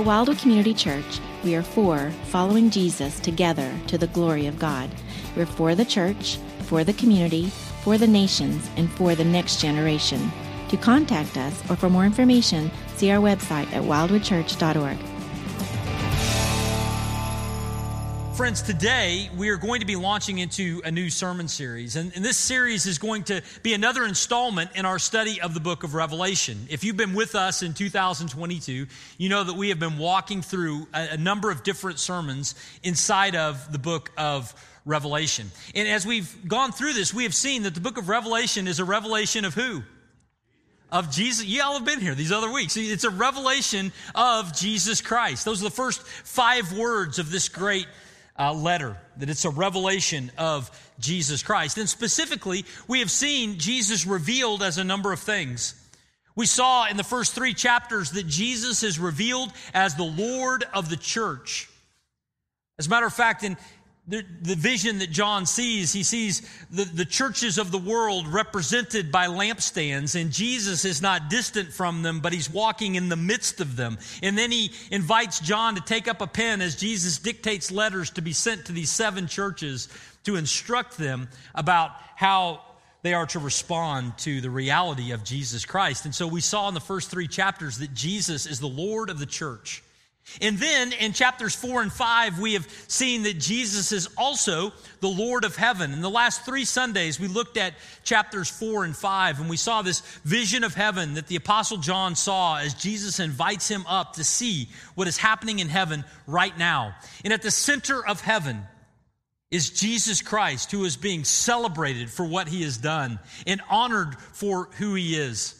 At Wildwood Community Church, we are for following Jesus together to the glory of God. We're for the church, for the community, for the nations, and for the next generation. To contact us or for more information, see our website at wildwoodchurch.org. Friends, today we are going to be launching into a new sermon series. And, and, this series is going to be another installment in our study of the book of Revelation. If you've been with us in 2022, you know that we have been walking through a, a number of different sermons inside of the book of Revelation. And as we've gone through this, we have seen that the book of Revelation is a revelation of who? of Jesus. Y'all have been here these other weeks. It's a revelation of Jesus Christ. Those are the first five words of this great uh, letter, that it's a revelation of Jesus Christ. And specifically, we have seen Jesus revealed as a number of things. We saw in the first three chapters that Jesus is revealed as the Lord of the church. As a matter of fact, in the, the vision that John sees, he sees the, the churches of the world represented by lampstands, and Jesus is not distant from them, but he's walking in the midst of them. And then he invites John to take up a pen as Jesus dictates letters to be sent to these seven churches to instruct them about how they are to respond to the reality of Jesus Christ. And so we saw in the first three chapters that Jesus is the Lord of the church. And then in chapters four and five, we have seen that Jesus is also the Lord of heaven. In the last three Sundays, we looked at chapters four and five, and we saw this vision of heaven that the Apostle John saw as Jesus invites him up to see what is happening in heaven right now. And at the center of heaven is Jesus Christ, who is being celebrated for what he has done and honored for who he is.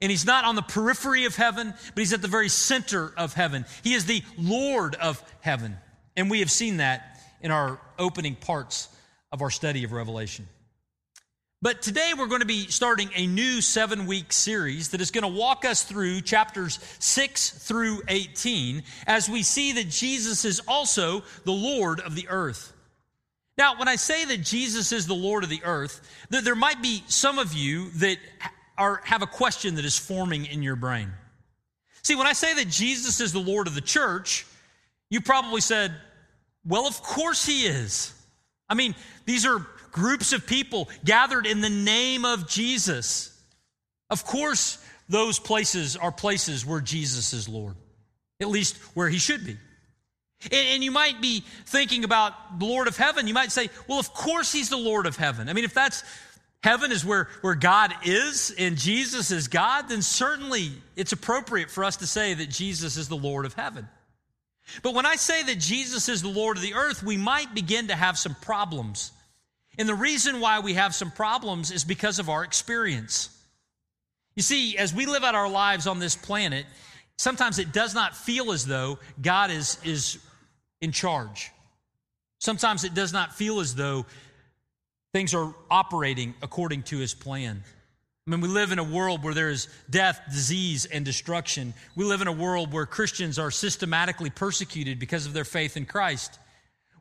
And he's not on the periphery of heaven, but he's at the very center of heaven. He is the Lord of heaven. And we have seen that in our opening parts of our study of Revelation. But today we're going to be starting a new seven week series that is going to walk us through chapters 6 through 18 as we see that Jesus is also the Lord of the earth. Now, when I say that Jesus is the Lord of the earth, there might be some of you that are, have a question that is forming in your brain. See, when I say that Jesus is the Lord of the church, you probably said, well, of course he is. I mean, these are groups of people gathered in the name of Jesus. Of course, those places are places where Jesus is Lord, at least where he should be. And, you might be thinking about the Lord of heaven. You might say, well, of course he's the Lord of heaven. I mean, if that's heaven is where, where God is and Jesus is God, then certainly it's appropriate for us to say that Jesus is the Lord of heaven. But when I say that Jesus is the Lord of the earth, we might begin to have some problems. And the reason why we have some problems is because of our experience. You see, as we live out our lives on this planet, sometimes it does not feel as though God is, is in charge. Sometimes it does not feel as though things are operating according to his plan. I mean, we live in a world where there is death, disease, and destruction. We live in a world where Christians are systematically persecuted because of their faith in Christ.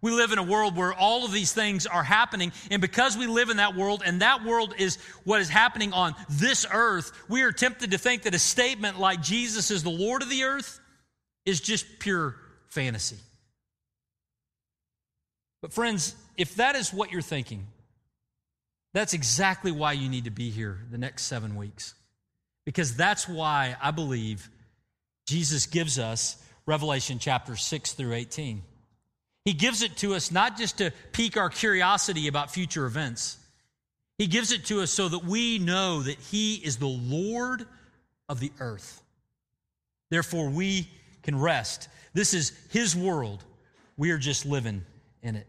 We live in a world where all of these things are happening, and because we live in that world, and that world is what is happening on this earth, we are tempted to think that a statement like Jesus is the Lord of the earth is just pure fantasy. But, friends, if that is what you're thinking, that's exactly why you need to be here the next seven weeks. Because that's why I believe Jesus gives us Revelation chapter 6 through 18. He gives it to us not just to pique our curiosity about future events, He gives it to us so that we know that He is the Lord of the earth. Therefore, we can rest. This is His world. We are just living in it.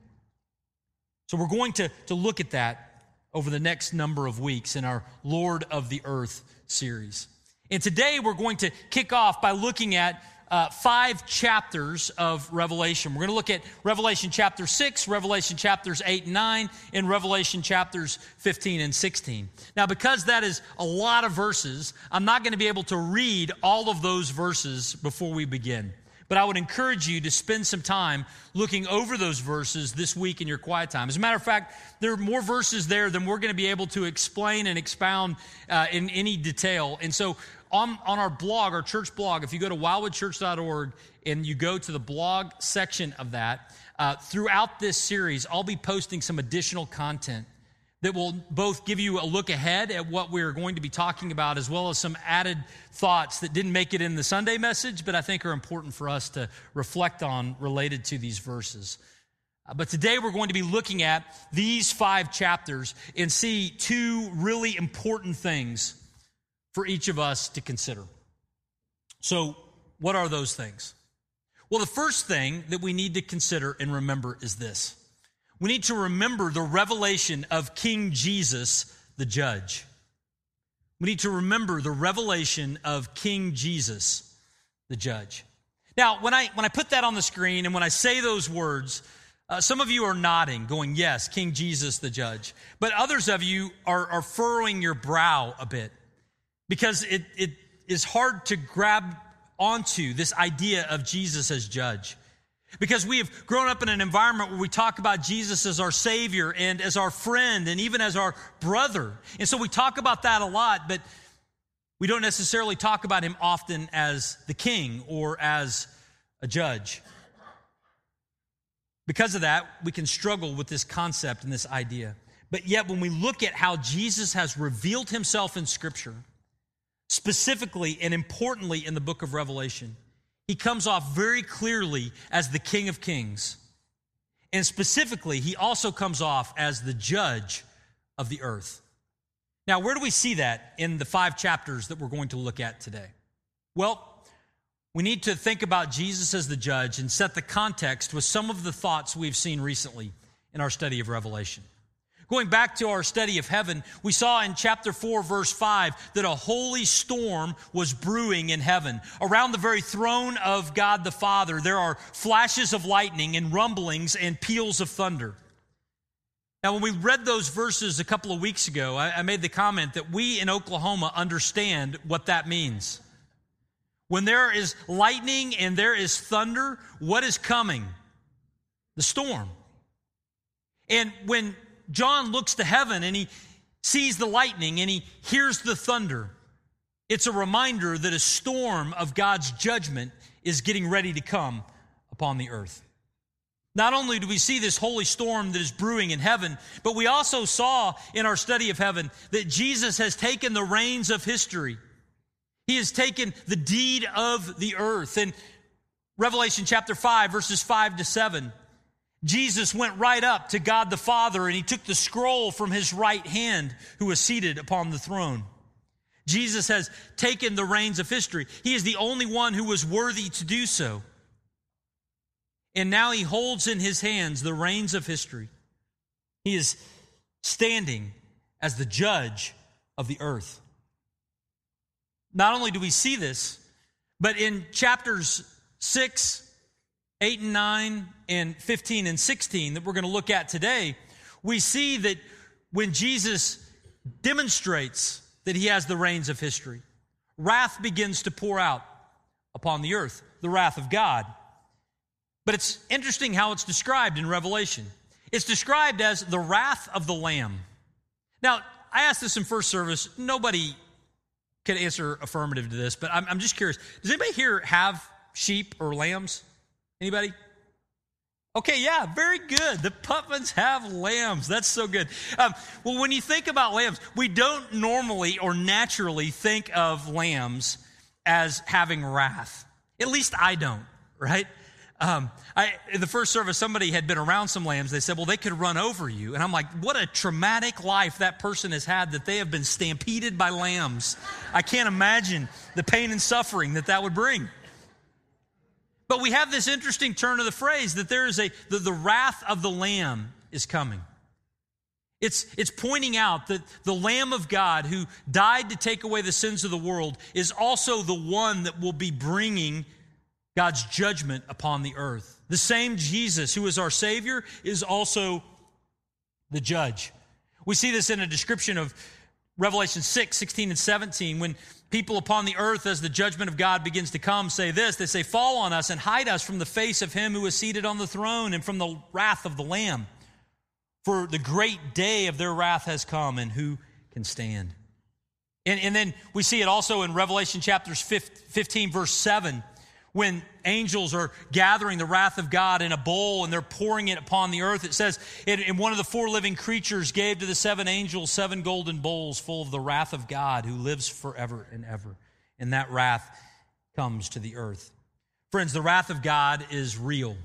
So, we're going to, to look at that over the next number of weeks in our Lord of the Earth series. And today we're going to kick off by looking at uh, five chapters of Revelation. We're going to look at Revelation chapter 6, Revelation chapters 8 and 9, and Revelation chapters 15 and 16. Now, because that is a lot of verses, I'm not going to be able to read all of those verses before we begin. But I would encourage you to spend some time looking over those verses this week in your quiet time. As a matter of fact, there are more verses there than we're going to be able to explain and expound uh, in any detail. And so on, on our blog, our church blog, if you go to wildwoodchurch.org and you go to the blog section of that, uh, throughout this series, I'll be posting some additional content that will both give you a look ahead at what we're going to be talking about, as well as some added thoughts that didn't make it in the Sunday message, but I think are important for us to reflect on related to these verses. Uh, but today we're going to be looking at these five chapters and see two really important things for each of us to consider. So, what are those things? Well, the first thing that we need to consider and remember is this we need to remember the revelation of King Jesus, the judge. We need to remember the revelation of King Jesus, the judge. Now, when I, when I put that on the screen and when I say those words, uh, some of you are nodding, going, Yes, King Jesus, the judge. But others of you are, are furrowing your brow a bit because it, it is hard to grab onto this idea of Jesus as judge. Because we have grown up in an environment where we talk about Jesus as our Savior and as our friend and even as our brother. And so we talk about that a lot, but we don't necessarily talk about him often as the king or as a judge. Because of that, we can struggle with this concept and this idea. But yet, when we look at how Jesus has revealed himself in Scripture, specifically and importantly in the book of Revelation, he comes off very clearly as the King of Kings. And specifically, he also comes off as the judge of the earth. Now, where do we see that in the five chapters that we're going to look at today? Well, we need to think about Jesus as the judge and set the context with some of the thoughts we've seen recently in our study of Revelation. Going back to our study of heaven, we saw in chapter 4, verse 5, that a holy storm was brewing in heaven. Around the very throne of God the Father, there are flashes of lightning and rumblings and peals of thunder. Now, when we read those verses a couple of weeks ago, I, I made the comment that we in Oklahoma understand what that means. When there is lightning and there is thunder, what is coming? The storm. And when John looks to heaven and he sees the lightning and he hears the thunder. It's a reminder that a storm of God's judgment is getting ready to come upon the earth. Not only do we see this holy storm that is brewing in heaven, but we also saw in our study of heaven that Jesus has taken the reins of history. He has taken the deed of the earth. In Revelation chapter 5, verses 5 to 7, Jesus went right up to God the Father and he took the scroll from his right hand, who was seated upon the throne. Jesus has taken the reins of history. He is the only one who was worthy to do so. And now he holds in his hands the reins of history. He is standing as the judge of the earth. Not only do we see this, but in chapters 6, 8 and 9 and 15 and 16 that we're going to look at today, we see that when Jesus demonstrates that he has the reins of history, wrath begins to pour out upon the earth, the wrath of God. But it's interesting how it's described in Revelation. It's described as the wrath of the Lamb. Now, I asked this in first service. Nobody could answer affirmative to this, but I'm, I'm just curious. Does anybody here have sheep or lambs? Anybody? Okay, yeah, very good. The puffins have lambs. That's so good. Um, well, when you think about lambs, we don't normally or naturally think of lambs as having wrath. At least I don't, right? Um, I, in the first service, somebody had been around some lambs. They said, well, they could run over you. And I'm like, what a traumatic life that person has had that they have been stampeded by lambs. I can't imagine the pain and suffering that that would bring. But we have this interesting turn of the phrase that there is a, the, the wrath of the Lamb is coming. It's, it's pointing out that the Lamb of God who died to take away the sins of the world is also the one that will be bringing God's judgment upon the earth. The same Jesus who is our Savior is also the judge. We see this in a description of Revelation 6, 16, and 17 when people upon the earth, as the judgment of God begins to come, say this they say, Fall on us and hide us from the face of him who is seated on the throne and from the wrath of the Lamb. For the great day of their wrath has come, and who can stand? And, and then we see it also in Revelation chapters 15, verse 7, when angels are gathering the wrath of God in a bowl and they're pouring it upon the earth. It says, and one of the four living creatures gave to the seven angels seven golden bowls full of the wrath of God who lives forever and ever. And that wrath comes to the earth. Friends, the wrath of God is real.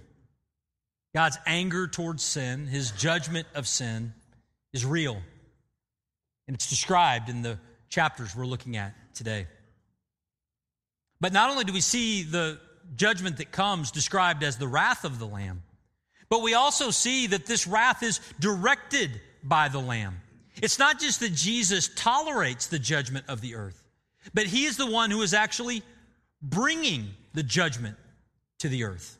God's anger towards sin, his judgment of sin, is real. And it's described in the chapters we're looking at today. But not only do we see the judgment that comes described as the wrath of the Lamb, but we also see that this wrath is directed by the Lamb. It's not just that Jesus tolerates the judgment of the earth, but he is the one who is actually bringing the judgment to the earth.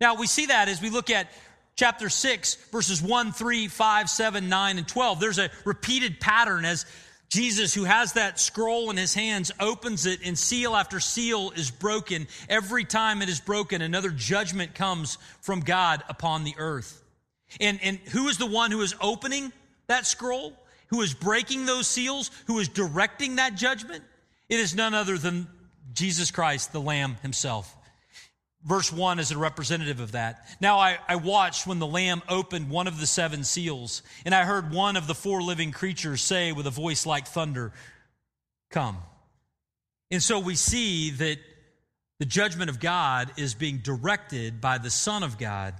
Now, we see that as we look at chapter 6, verses 1, 3, 5, 7, 9, and 12. There's a repeated pattern as Jesus, who has that scroll in his hands, opens it, and seal after seal is broken. Every time it is broken, another judgment comes from God upon the earth. And, and who is the one who is opening that scroll? Who is breaking those seals? Who is directing that judgment? It is none other than Jesus Christ, the Lamb himself. Verse 1 is a representative of that. Now I, I, watched when the Lamb opened one of the seven seals, and I heard one of the four living creatures say with a voice like thunder, Come. And so we see that the judgment of God is being directed by the Son of God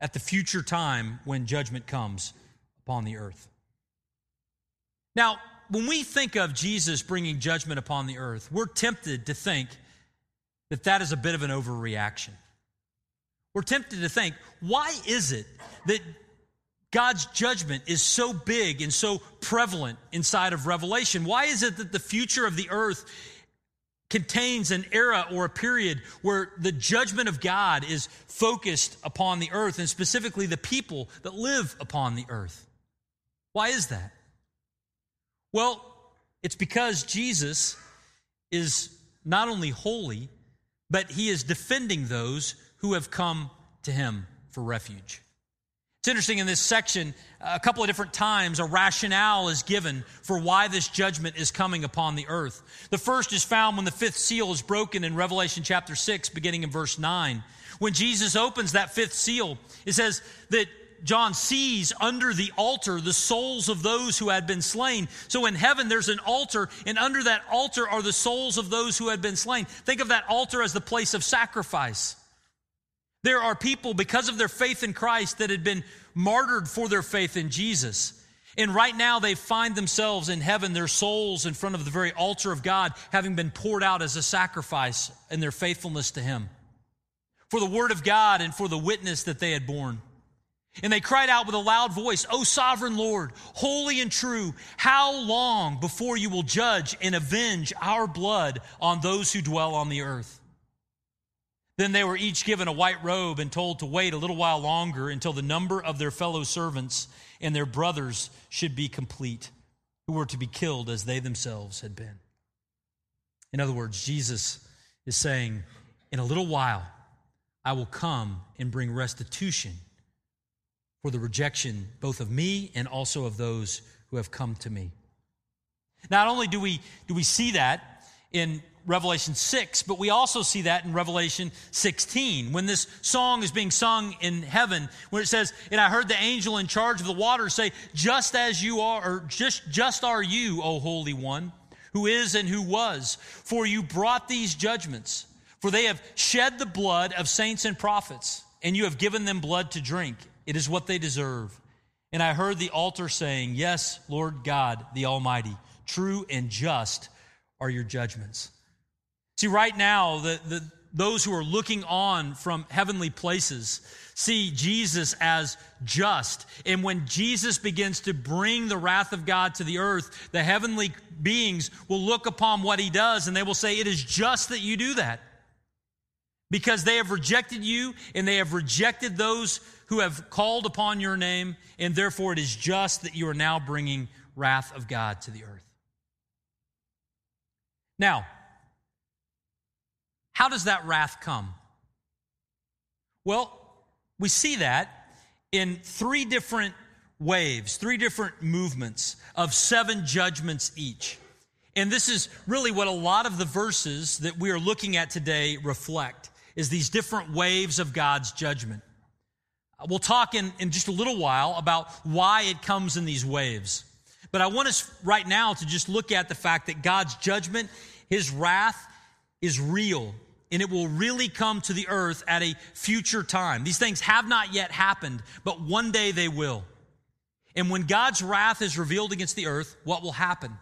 at the future time when judgment comes upon the earth. Now, when we think of Jesus bringing judgment upon the earth, we're tempted to think that that is a bit of an overreaction. We're tempted to think, why is it that God's judgment is so big and so prevalent inside of Revelation? Why is it that the future of the earth contains an era or a period where the judgment of God is focused upon the earth and specifically the people that live upon the earth? Why is that? Well, it's because Jesus is not only holy, but he is defending those who have come to him for refuge. It's interesting in this section, a couple of different times, a rationale is given for why this judgment is coming upon the earth. The first is found when the fifth seal is broken in Revelation chapter 6, beginning in verse 9. When Jesus opens that fifth seal, it says that John sees under the altar the souls of those who had been slain. So in heaven, there's an altar, and under that altar are the souls of those who had been slain. Think of that altar as the place of sacrifice. There are people, because of their faith in Christ, that had been martyred for their faith in Jesus. And right now, they find themselves in heaven, their souls in front of the very altar of God, having been poured out as a sacrifice in their faithfulness to Him for the Word of God and for the witness that they had borne. And they cried out with a loud voice, O sovereign Lord, holy and true, how long before you will judge and avenge our blood on those who dwell on the earth? Then they were each given a white robe and told to wait a little while longer until the number of their fellow servants and their brothers should be complete, who were to be killed as they themselves had been. In other words, Jesus is saying, In a little while, I will come and bring restitution for the rejection both of me and also of those who have come to me. Not only do we, do we see that in Revelation 6, but we also see that in Revelation 16 when this song is being sung in heaven, where it says, And I heard the angel in charge of the waters say, Just as you are, or just, just are you, O Holy One, who is and who was, for you brought these judgments, for they have shed the blood of saints and prophets, and you have given them blood to drink. It is what they deserve. And I heard the altar saying, Yes, Lord God, the Almighty, true and just are your judgments. See, right now, the, the, those who are looking on from heavenly places see Jesus as just. And when Jesus begins to bring the wrath of God to the earth, the heavenly beings will look upon what he does and they will say, It is just that you do that. Because they have rejected you and they have rejected those who have called upon your name, and therefore it is just that you are now bringing wrath of God to the earth. Now, how does that wrath come? Well, we see that in three different waves, three different movements of seven judgments each. And this is really what a lot of the verses that we are looking at today reflect is these different waves of God's judgment. Uh, we'll talk in, in just a little while about why it comes in these waves. But I want us right now to just look at the fact that God's judgment, His wrath, is real and it will really come to the earth at a future time. These things have not yet happened, but one day they will. And when God's wrath is revealed against the earth, what will happen?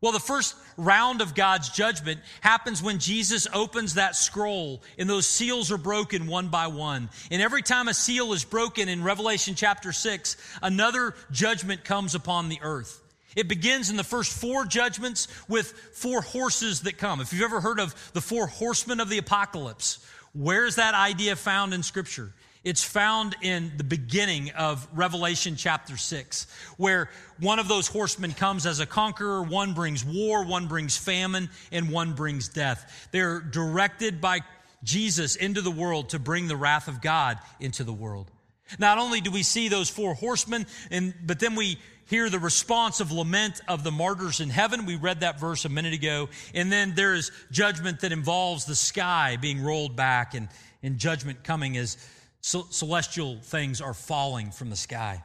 Well, the first round of God's judgment happens when Jesus opens that scroll and those seals are broken one by one. And every time a seal is broken in Revelation chapter 6, another judgment comes upon the earth. It begins in the first four judgments with four horses that come. If you've ever heard of the four horsemen of the apocalypse, where's that idea found in Scripture? It's found in the beginning of Revelation chapter 6, where one of those horsemen comes as a conqueror, one brings war, one brings famine, and one brings death. They're directed by Jesus into the world to bring the wrath of God into the world. Not only do we see those four horsemen, and, but then we hear the response of lament of the martyrs in heaven. We read that verse a minute ago. And then there is judgment that involves the sky being rolled back and, and judgment coming as celestial things are falling from the sky.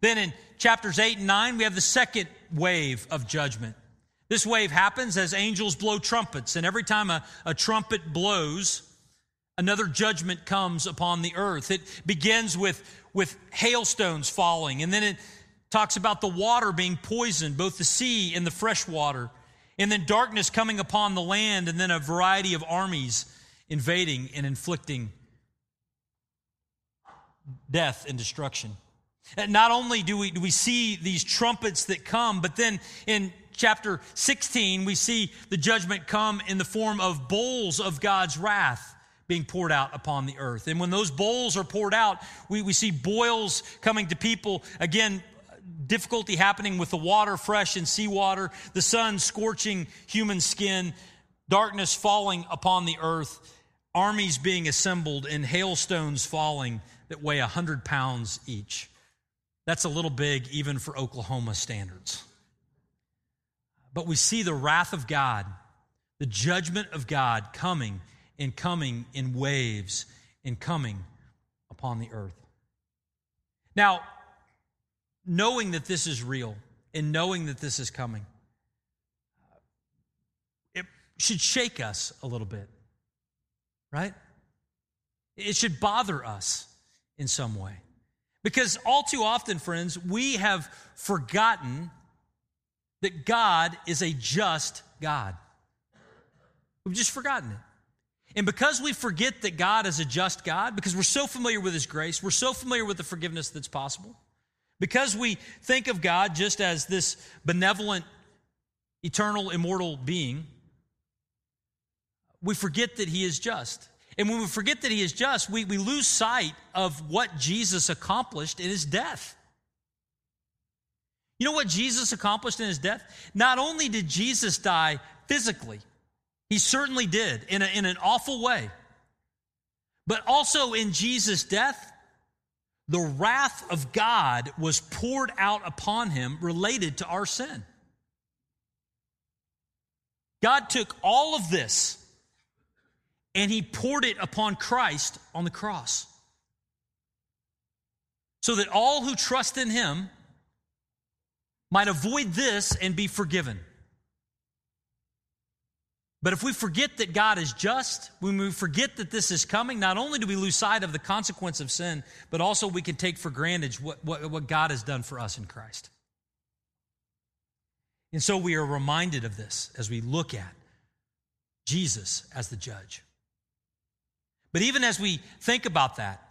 Then in chapters 8 and 9, we have the second wave of judgment. This wave happens as angels blow trumpets, and every time a, a trumpet blows, another judgment comes upon the earth. It begins with, with hailstones falling, and then it talks about the water being poisoned, both the sea and the fresh water, and then darkness coming upon the land, and then a variety of armies invading and inflicting death and destruction. And not only do we, do we see these trumpets that come, but then in chapter 16, we see the judgment come in the form of bowls of God's wrath being poured out upon the earth. And when those bowls are poured out, we, we see boils coming to people. Again, difficulty happening with the water, fresh and seawater, the sun scorching human skin, darkness falling upon the earth, armies being assembled, and hailstones falling that weigh 100 pounds each. That's a little big even for Oklahoma standards. But we see the wrath of God, the judgment of God coming and coming in waves and coming upon the earth. Now, knowing that this is real and knowing that this is coming, it should shake us a little bit, right? It should bother us in some way. Because all too often, friends, we have forgotten that God is a just God. We've just forgotten it. And because we forget that God is a just God, because we're so familiar with His grace, we're so familiar with the forgiveness that's possible, because we think of God just as this benevolent, eternal, immortal being, we forget that He is just. And when we forget that he is just, we, we lose sight of what Jesus accomplished in his death. You know what Jesus accomplished in his death? Not only did Jesus die physically, he certainly did in, a, in an awful way, but also in Jesus' death, the wrath of God was poured out upon him related to our sin. God took all of this and he poured it upon Christ on the cross. So that all who trust in him might avoid this and be forgiven. But if we forget that God is just, when we forget that this is coming, not only do we lose sight of the consequence of sin, but also we can take for granted what, what, what God has done for us in Christ. And so we are reminded of this as we look at Jesus as the judge. But even as we think about that,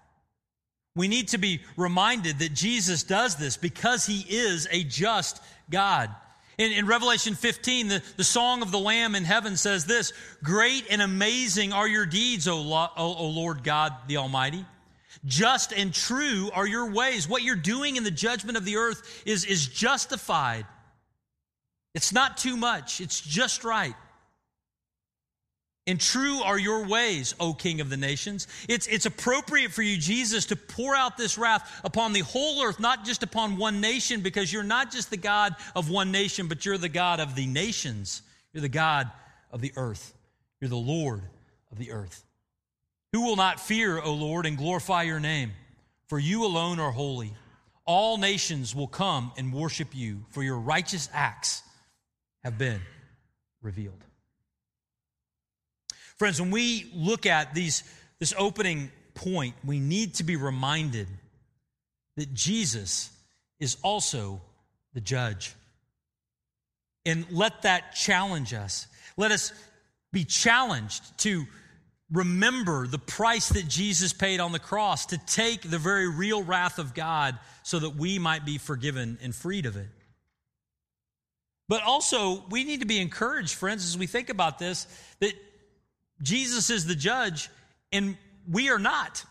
we need to be reminded that Jesus does this because he is a just God. In, in, Revelation 15, the, the song of the Lamb in heaven says this Great and amazing are your deeds, o, Lo, o, o Lord God the Almighty. Just and true are your ways. What you're doing in the judgment of the earth is, is justified. It's not too much, it's just right. And true are your ways, O King of the nations. It's, it's appropriate for you, Jesus, to pour out this wrath upon the whole earth, not just upon one nation, because you're not just the God of one nation, but you're the God of the nations. You're the God of the earth. You're the Lord of the earth. Who will not fear, O Lord, and glorify your name? For you alone are holy. All nations will come and worship you, for your righteous acts have been revealed. Friends, when we look at these, this opening point, we need to be reminded that Jesus is also the judge. And let that challenge us. Let us be challenged to remember the price that Jesus paid on the cross to take the very real wrath of God so that we might be forgiven and freed of it. But also, we need to be encouraged, friends, as we think about this, that Jesus is the judge and we are not.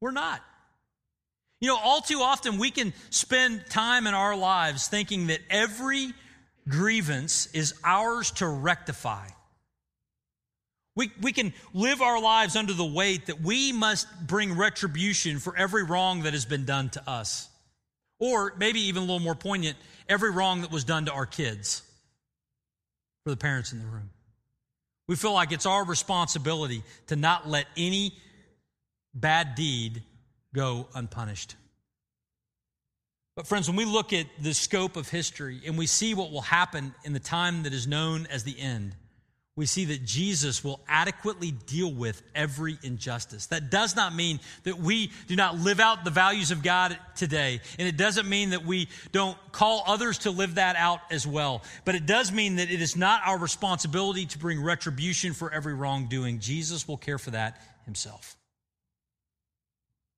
We're not. You know, all too often we can spend time in our lives thinking that every grievance is ours to rectify. We, we can live our lives under the weight that we must bring retribution for every wrong that has been done to us. Or maybe even a little more poignant, every wrong that was done to our kids for the parents in the room. We feel like it's our responsibility to not let any bad deed go unpunished. But, friends, when we look at the scope of history and we see what will happen in the time that is known as the end, we see that Jesus will adequately deal with every injustice. That does not mean that we do not live out the values of God today. And it doesn't mean that we don't call others to live that out as well. But it does mean that it is not our responsibility to bring retribution for every wrongdoing. Jesus will care for that himself.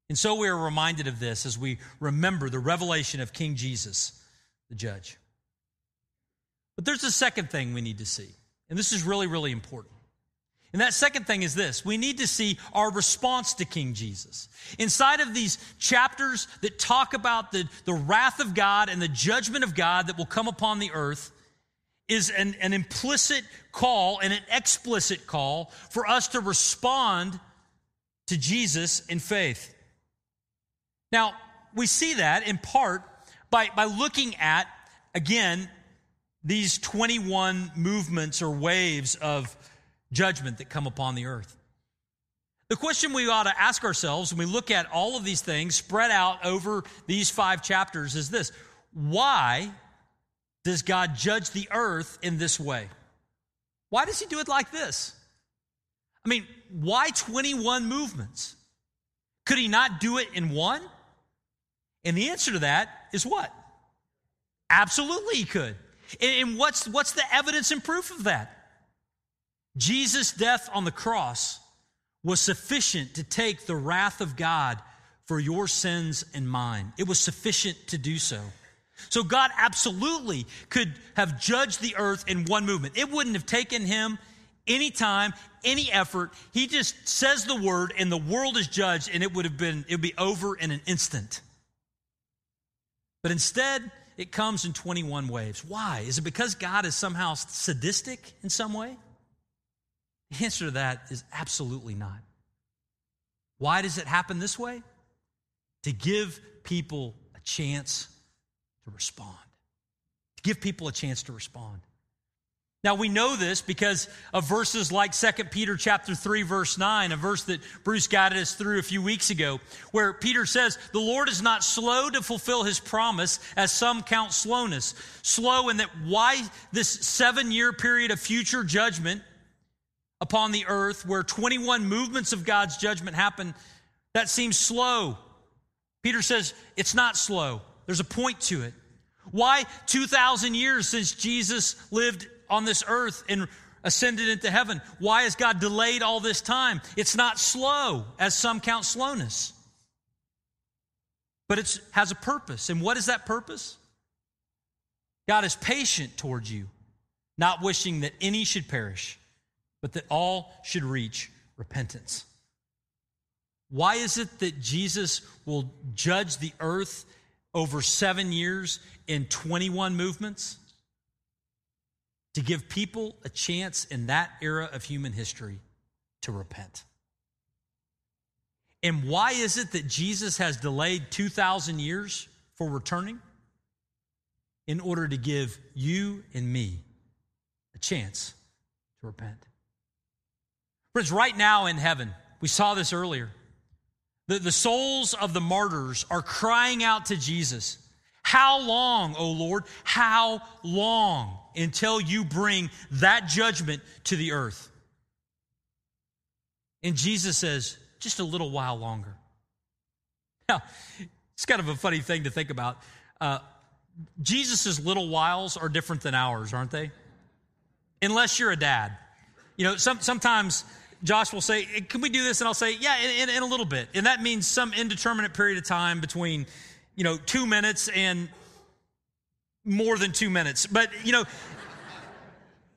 And so we are reminded of this as we remember the revelation of King Jesus, the judge. But there's a second thing we need to see. And this is really, really important. And that second thing is this we need to see our response to King Jesus. Inside of these chapters that talk about the, the wrath of God and the judgment of God that will come upon the earth, is an, an implicit call and an explicit call for us to respond to Jesus in faith. Now, we see that in part by, by looking at, again, these 21 movements or waves of judgment that come upon the earth. The question we ought to ask ourselves when we look at all of these things spread out over these five chapters is this Why does God judge the earth in this way? Why does He do it like this? I mean, why 21 movements? Could He not do it in one? And the answer to that is what? Absolutely, He could. And what's, what's the evidence and proof of that? Jesus' death on the cross was sufficient to take the wrath of God for your sins and mine. It was sufficient to do so. So God absolutely could have judged the earth in one movement. It wouldn't have taken him any time, any effort. He just says the word and the world is judged and it would have been it would be over in an instant. But instead, it comes in 21 waves. Why? Is it because God is somehow sadistic in some way? The answer to that is absolutely not. Why does it happen this way? To give people a chance to respond. To give people a chance to respond. Now we know this because of verses like 2 Peter chapter 3 verse 9, a verse that Bruce guided us through a few weeks ago, where Peter says, "The Lord is not slow to fulfill his promise, as some count slowness." Slow in that why this 7-year period of future judgment upon the earth where 21 movements of God's judgment happen, that seems slow. Peter says, "It's not slow. There's a point to it." Why 2,000 years since Jesus lived on this earth and ascended into heaven. Why has God delayed all this time? It's not slow, as some count slowness, but it has a purpose. And what is that purpose? God is patient towards you, not wishing that any should perish, but that all should reach repentance. Why is it that Jesus will judge the earth over seven years in 21 movements? To give people a chance in that era of human history to repent. And why is it that Jesus has delayed 2,000 years for returning? In order to give you and me a chance to repent. Friends, right now in heaven, we saw this earlier. The, the souls of the martyrs are crying out to Jesus How long, O Lord? How long until you bring that judgment to the earth? And Jesus says, Just a little while longer. Now, it's kind of a funny thing to think about. Uh, Jesus' little whiles are different than ours, aren't they? Unless you're a dad. You know, some, sometimes Josh will say, Can we do this? And I'll say, Yeah, in, in, in, a little bit. And that means some indeterminate period of time between, you know, two minutes and more than two minutes. But, you know,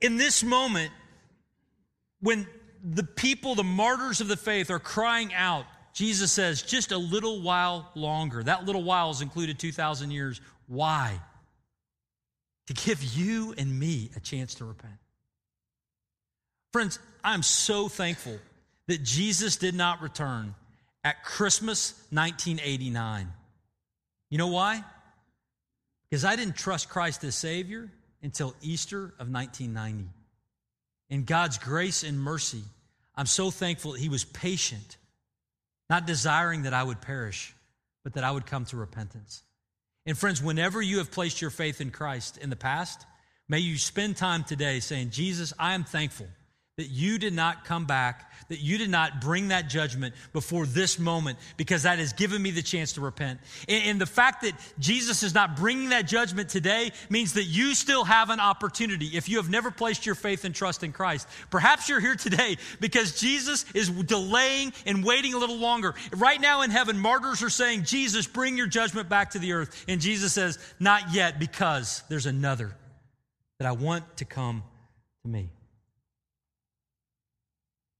in this moment, when the people, the martyrs of the faith, are crying out, Jesus says, just a little while longer. That little while is included 2,000 years. Why? To give you and me a chance to repent. Friends, I'm so thankful that Jesus did not return at Christmas 1989. You know why? Because I didn't trust Christ as Savior until Easter of 1990. In God's grace and mercy, I'm so thankful that He was patient, not desiring that I would perish, but that I would come to repentance. And friends, whenever you have placed your faith in Christ in the past, may you spend time today saying, Jesus, I am thankful that you did not come back, that you did not bring that judgment before this moment, because that has given me the chance to repent. And, and, the fact that Jesus is not bringing that judgment today means that you still have an opportunity. If you have never placed your faith and trust in Christ, perhaps you're here today because Jesus is delaying and waiting a little longer. Right now in heaven, martyrs are saying, Jesus, bring your judgment back to the earth. And Jesus says, Not yet, because there's another that I want to come to me.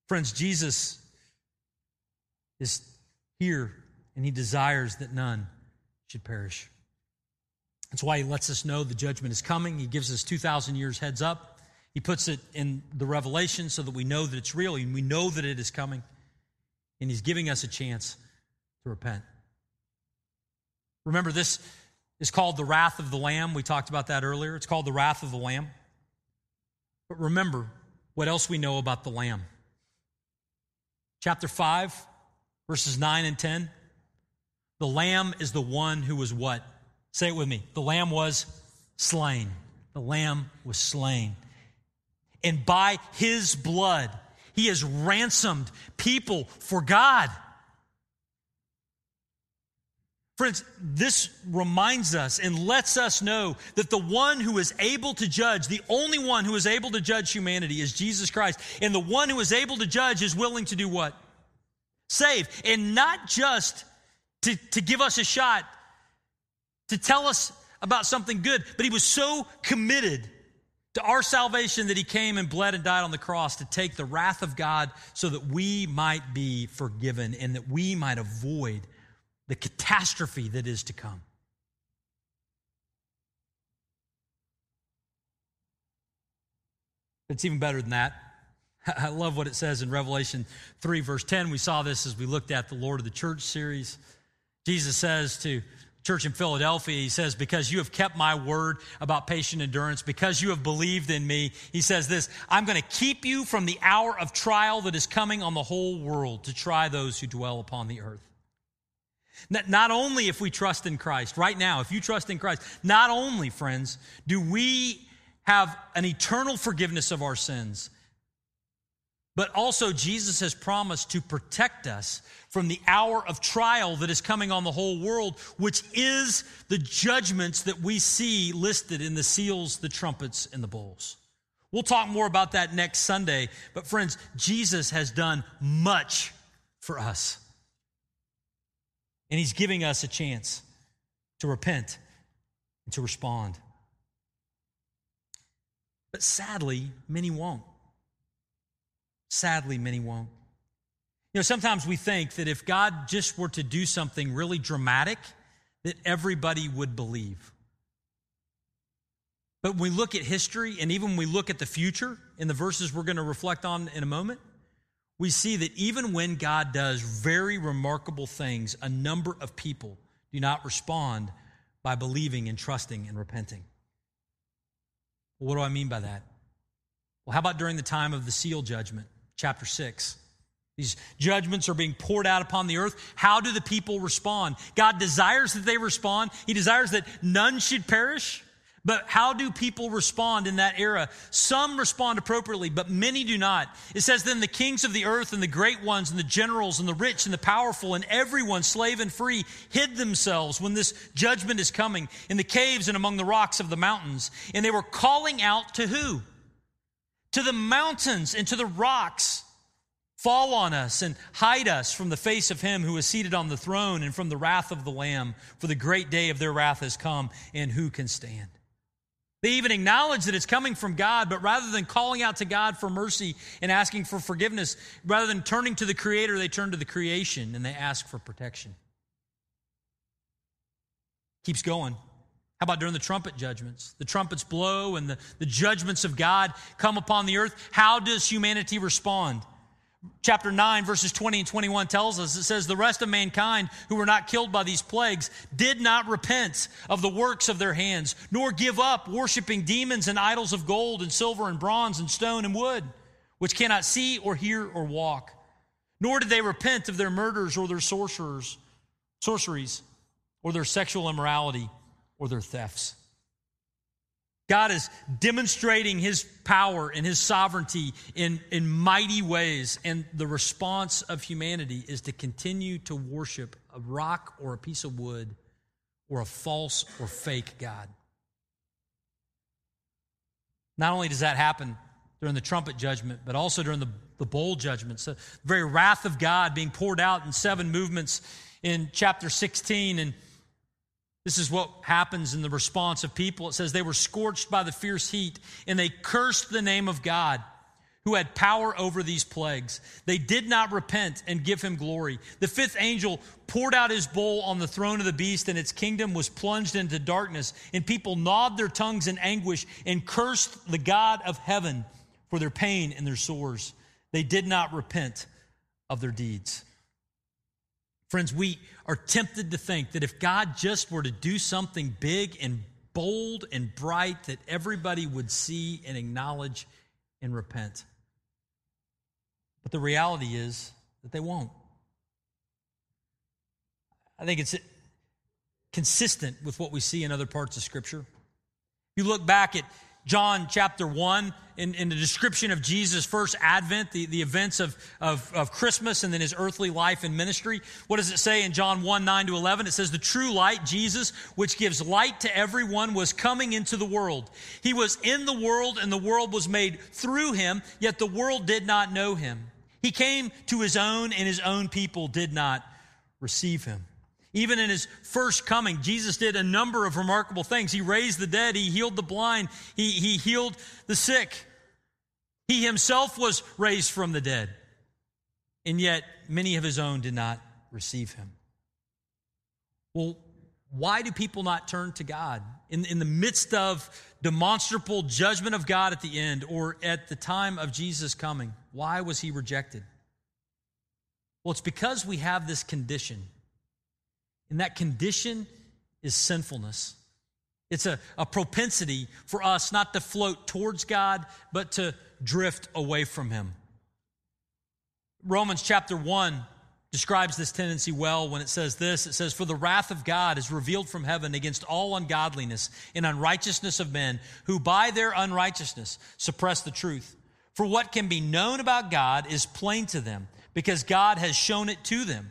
Friends, Jesus is here and he desires that none should perish. That's why he lets us know the judgment is coming. He gives us 2,000 years heads up. He puts it in the revelation so that we know that it's real and we know that it is coming. And he's giving us a chance to repent. Remember, this is called the wrath of the Lamb. We talked about that earlier. It's called the wrath of the Lamb. But remember what else we know about the Lamb chapter 5, verses 9 and 10. The lamb is the one who was what? Say it with me. The lamb was slain. The lamb was slain. And by his blood, he has ransomed people for God. Friends, this reminds us and lets us know that the one who is able to judge, the only one who is able to judge humanity is Jesus Christ. And the one who is able to judge is willing to do what? Save. And not just to, to give us a shot, to tell us about something good, but he was so committed to our salvation that he came and bled and died on the cross to take the wrath of God so that we might be forgiven and that we might avoid the catastrophe that is to come. It's even better than that. I love what it says in Revelation 3, verse 10. We saw this as we looked at the Lord of the Church series. Jesus says to church in Philadelphia, he says, Because you have kept my word about patient endurance, because you have believed in me, he says this I'm going to keep you from the hour of trial that is coming on the whole world to try those who dwell upon the earth. Not only if we trust in Christ, right now, if you trust in Christ, not only, friends, do we have an eternal forgiveness of our sins, but also Jesus has promised to protect us from the hour of trial that is coming on the whole world, which is the judgments that we see listed in the seals, the trumpets, and the bowls. We'll talk more about that next Sunday, but friends, Jesus has done much for us. And he's giving us a chance to repent and to respond. But sadly, many won't. Sadly, many won't. You know, sometimes we think that if God just were to do something really dramatic, that everybody would believe. But when we look at history and even when we look at the future in the verses we're going to reflect on in a moment, we see that even when God does very remarkable things, a number of people do not respond by believing and trusting and repenting. Well, what do I mean by that? Well, how about during the time of the seal judgment, chapter 6? These judgments are being poured out upon the earth. How do the people respond? God desires that they respond. He desires that none should perish. But how do people respond in that era? Some respond appropriately, but many do not. It says, Then the kings of the earth and the great ones and the generals and the rich and the powerful and everyone, slave and free, hid themselves when this judgment is coming in the caves and among the rocks of the mountains. And they were calling out to who? To the mountains and to the rocks. Fall on us and hide us from the face of him who is seated on the throne and from the wrath of the Lamb, for the great day of their wrath has come, and who can stand? They even acknowledge that it's coming from God, but rather than calling out to God for mercy and asking for forgiveness, rather than turning to the Creator, they turn to the creation and they ask for protection. Keeps going. How about during the trumpet judgments? The trumpets blow and the, the judgments of God come upon the earth. How does humanity respond? Chapter 9, verses 20 and 21 tells us it says, The rest of mankind who were not killed by these plagues did not repent of the works of their hands, nor give up worshiping demons and idols of gold and silver and bronze and stone and wood, which cannot see or hear or walk. Nor did they repent of their murders or their sorcerers, sorceries, or their sexual immorality or their thefts. God is demonstrating his power and his sovereignty in, in mighty ways. And the response of humanity is to continue to worship a rock or a piece of wood or a false or fake God. Not only does that happen during the trumpet judgment, but also during the, the bowl judgments, the very wrath of God being poured out in seven movements in chapter 16. And this is what happens in the response of people. It says they were scorched by the fierce heat and they cursed the name of God who had power over these plagues. They did not repent and give him glory. The fifth angel poured out his bowl on the throne of the beast and its kingdom was plunged into darkness and people gnawed their tongues in anguish and cursed the God of heaven for their pain and their sores. They did not repent of their deeds. Friends, we are tempted to think that if God just were to do something big and bold and bright, that everybody would see and acknowledge and repent. But the reality is that they won't. I think it's consistent with what we see in other parts of Scripture. You look back at John chapter 1, in, in, the description of Jesus' first advent, the, the events of, of, of, Christmas and then his earthly life and ministry. What does it say in John 1 9 to 11? It says, The true light, Jesus, which gives light to everyone, was coming into the world. He was in the world, and the world was made through him, yet the world did not know him. He came to his own, and his own people did not receive him. Even in his first coming, Jesus did a number of remarkable things. He raised the dead, he healed the blind, he, he healed the sick. He himself was raised from the dead. And yet, many of his own did not receive him. Well, why do people not turn to God? In, in the midst of demonstrable judgment of God at the end or at the time of Jesus coming, why was he rejected? Well, it's because we have this condition and that condition is sinfulness. It's a, a propensity for us not to float towards God, but to drift away from Him. Romans chapter 1 describes this tendency well when it says this it says, For the wrath of God is revealed from heaven against all ungodliness and unrighteousness of men, who by their unrighteousness suppress the truth. For what can be known about God is plain to them, because God has shown it to them.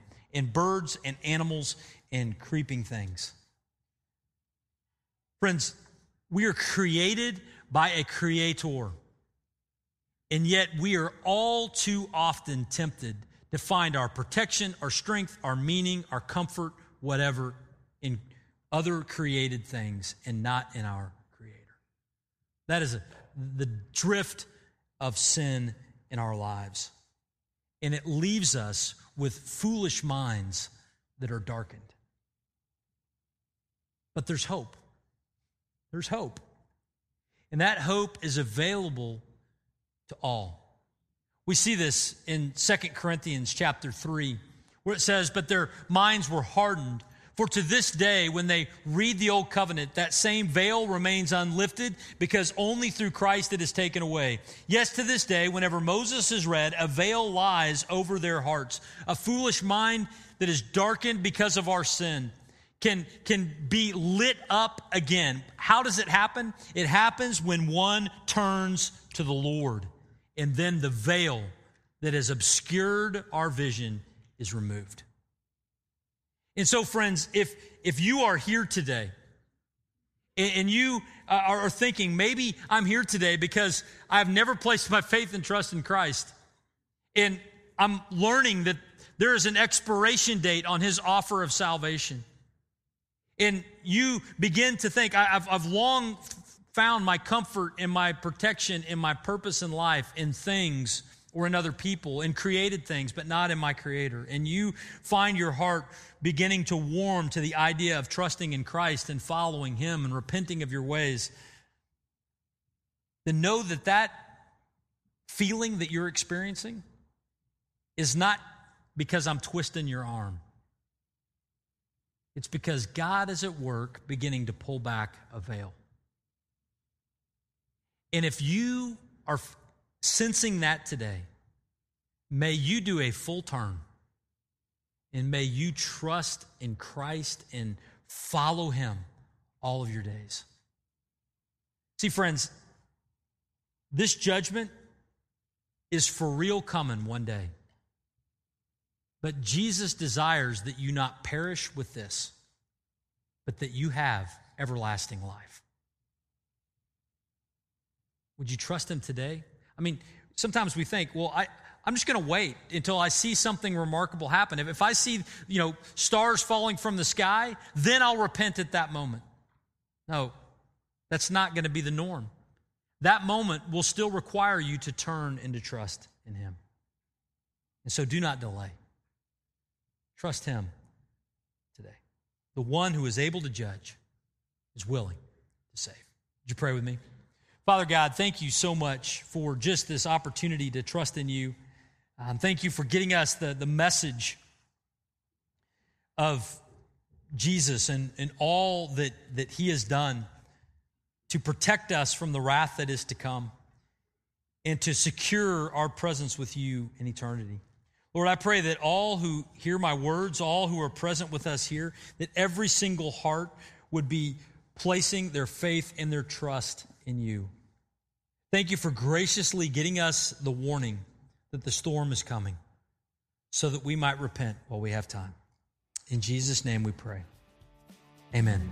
in birds and animals and creeping things. Friends, we are created by a creator. And yet we are all too often tempted to find our protection, our strength, our meaning, our comfort, whatever, in other created things and not in our Creator. That is a, the drift of sin in our lives. And it leaves us with foolish minds that are darkened. But there's hope. There's hope. And that hope is available to all. We see this in Second Corinthians chapter 3, where it says, But their minds were hardened. For to this day, when they read the Old Covenant, that same veil remains unlifted because only through Christ it is taken away. Yes, to this day, whenever Moses is read, a veil lies over their hearts. A foolish mind that is darkened because of our sin can, can be lit up again. How does it happen? It happens when one turns to the Lord, and then the veil that has obscured our vision is removed. And so, friends, if, if you are here today and you uh, are thinking, maybe I'm here today because I've never placed my faith and trust in Christ, and I'm learning that there is an expiration date on his offer of salvation. And you begin to think, I've, I've long found my comfort and my protection and my purpose in life in things or in other people, in created things, but not in my Creator. And you find your heart beginning to warm to the idea of trusting in Christ and following Him and repenting of your ways, then know that that feeling that you're experiencing is not because I'm twisting your arm. It's because God is at work beginning to pull back a veil. And if you are sensing that today, may you do a full turn and may you trust in Christ and follow him all of your days. See, friends, this judgment is for real coming one day. But Jesus desires that you not perish with this, but that you have everlasting life. Would you trust him today? I mean, sometimes we think, well, I, I'm just going to wait until I see something remarkable happen. If, if I see, you know, stars falling from the sky, then I'll repent at that moment. No, that's not going to be the norm. That moment will still require you to turn into trust in him. And so do not delay. Trust him today. The one who is able to judge is willing to save. Would you pray with me? Father God, thank you so much for just this opportunity to trust in you. Um, thank you for getting us the, the message of Jesus and, and all that, that he has done to protect us from the wrath that is to come and to secure our presence with you in eternity. Lord, I pray that all who hear my words, all who are present with us here, that every single heart would be placing their faith and their trust in you. Thank you for graciously getting us the warning that the storm is coming so that we might repent while we have time. In Jesus' name we pray. Amen.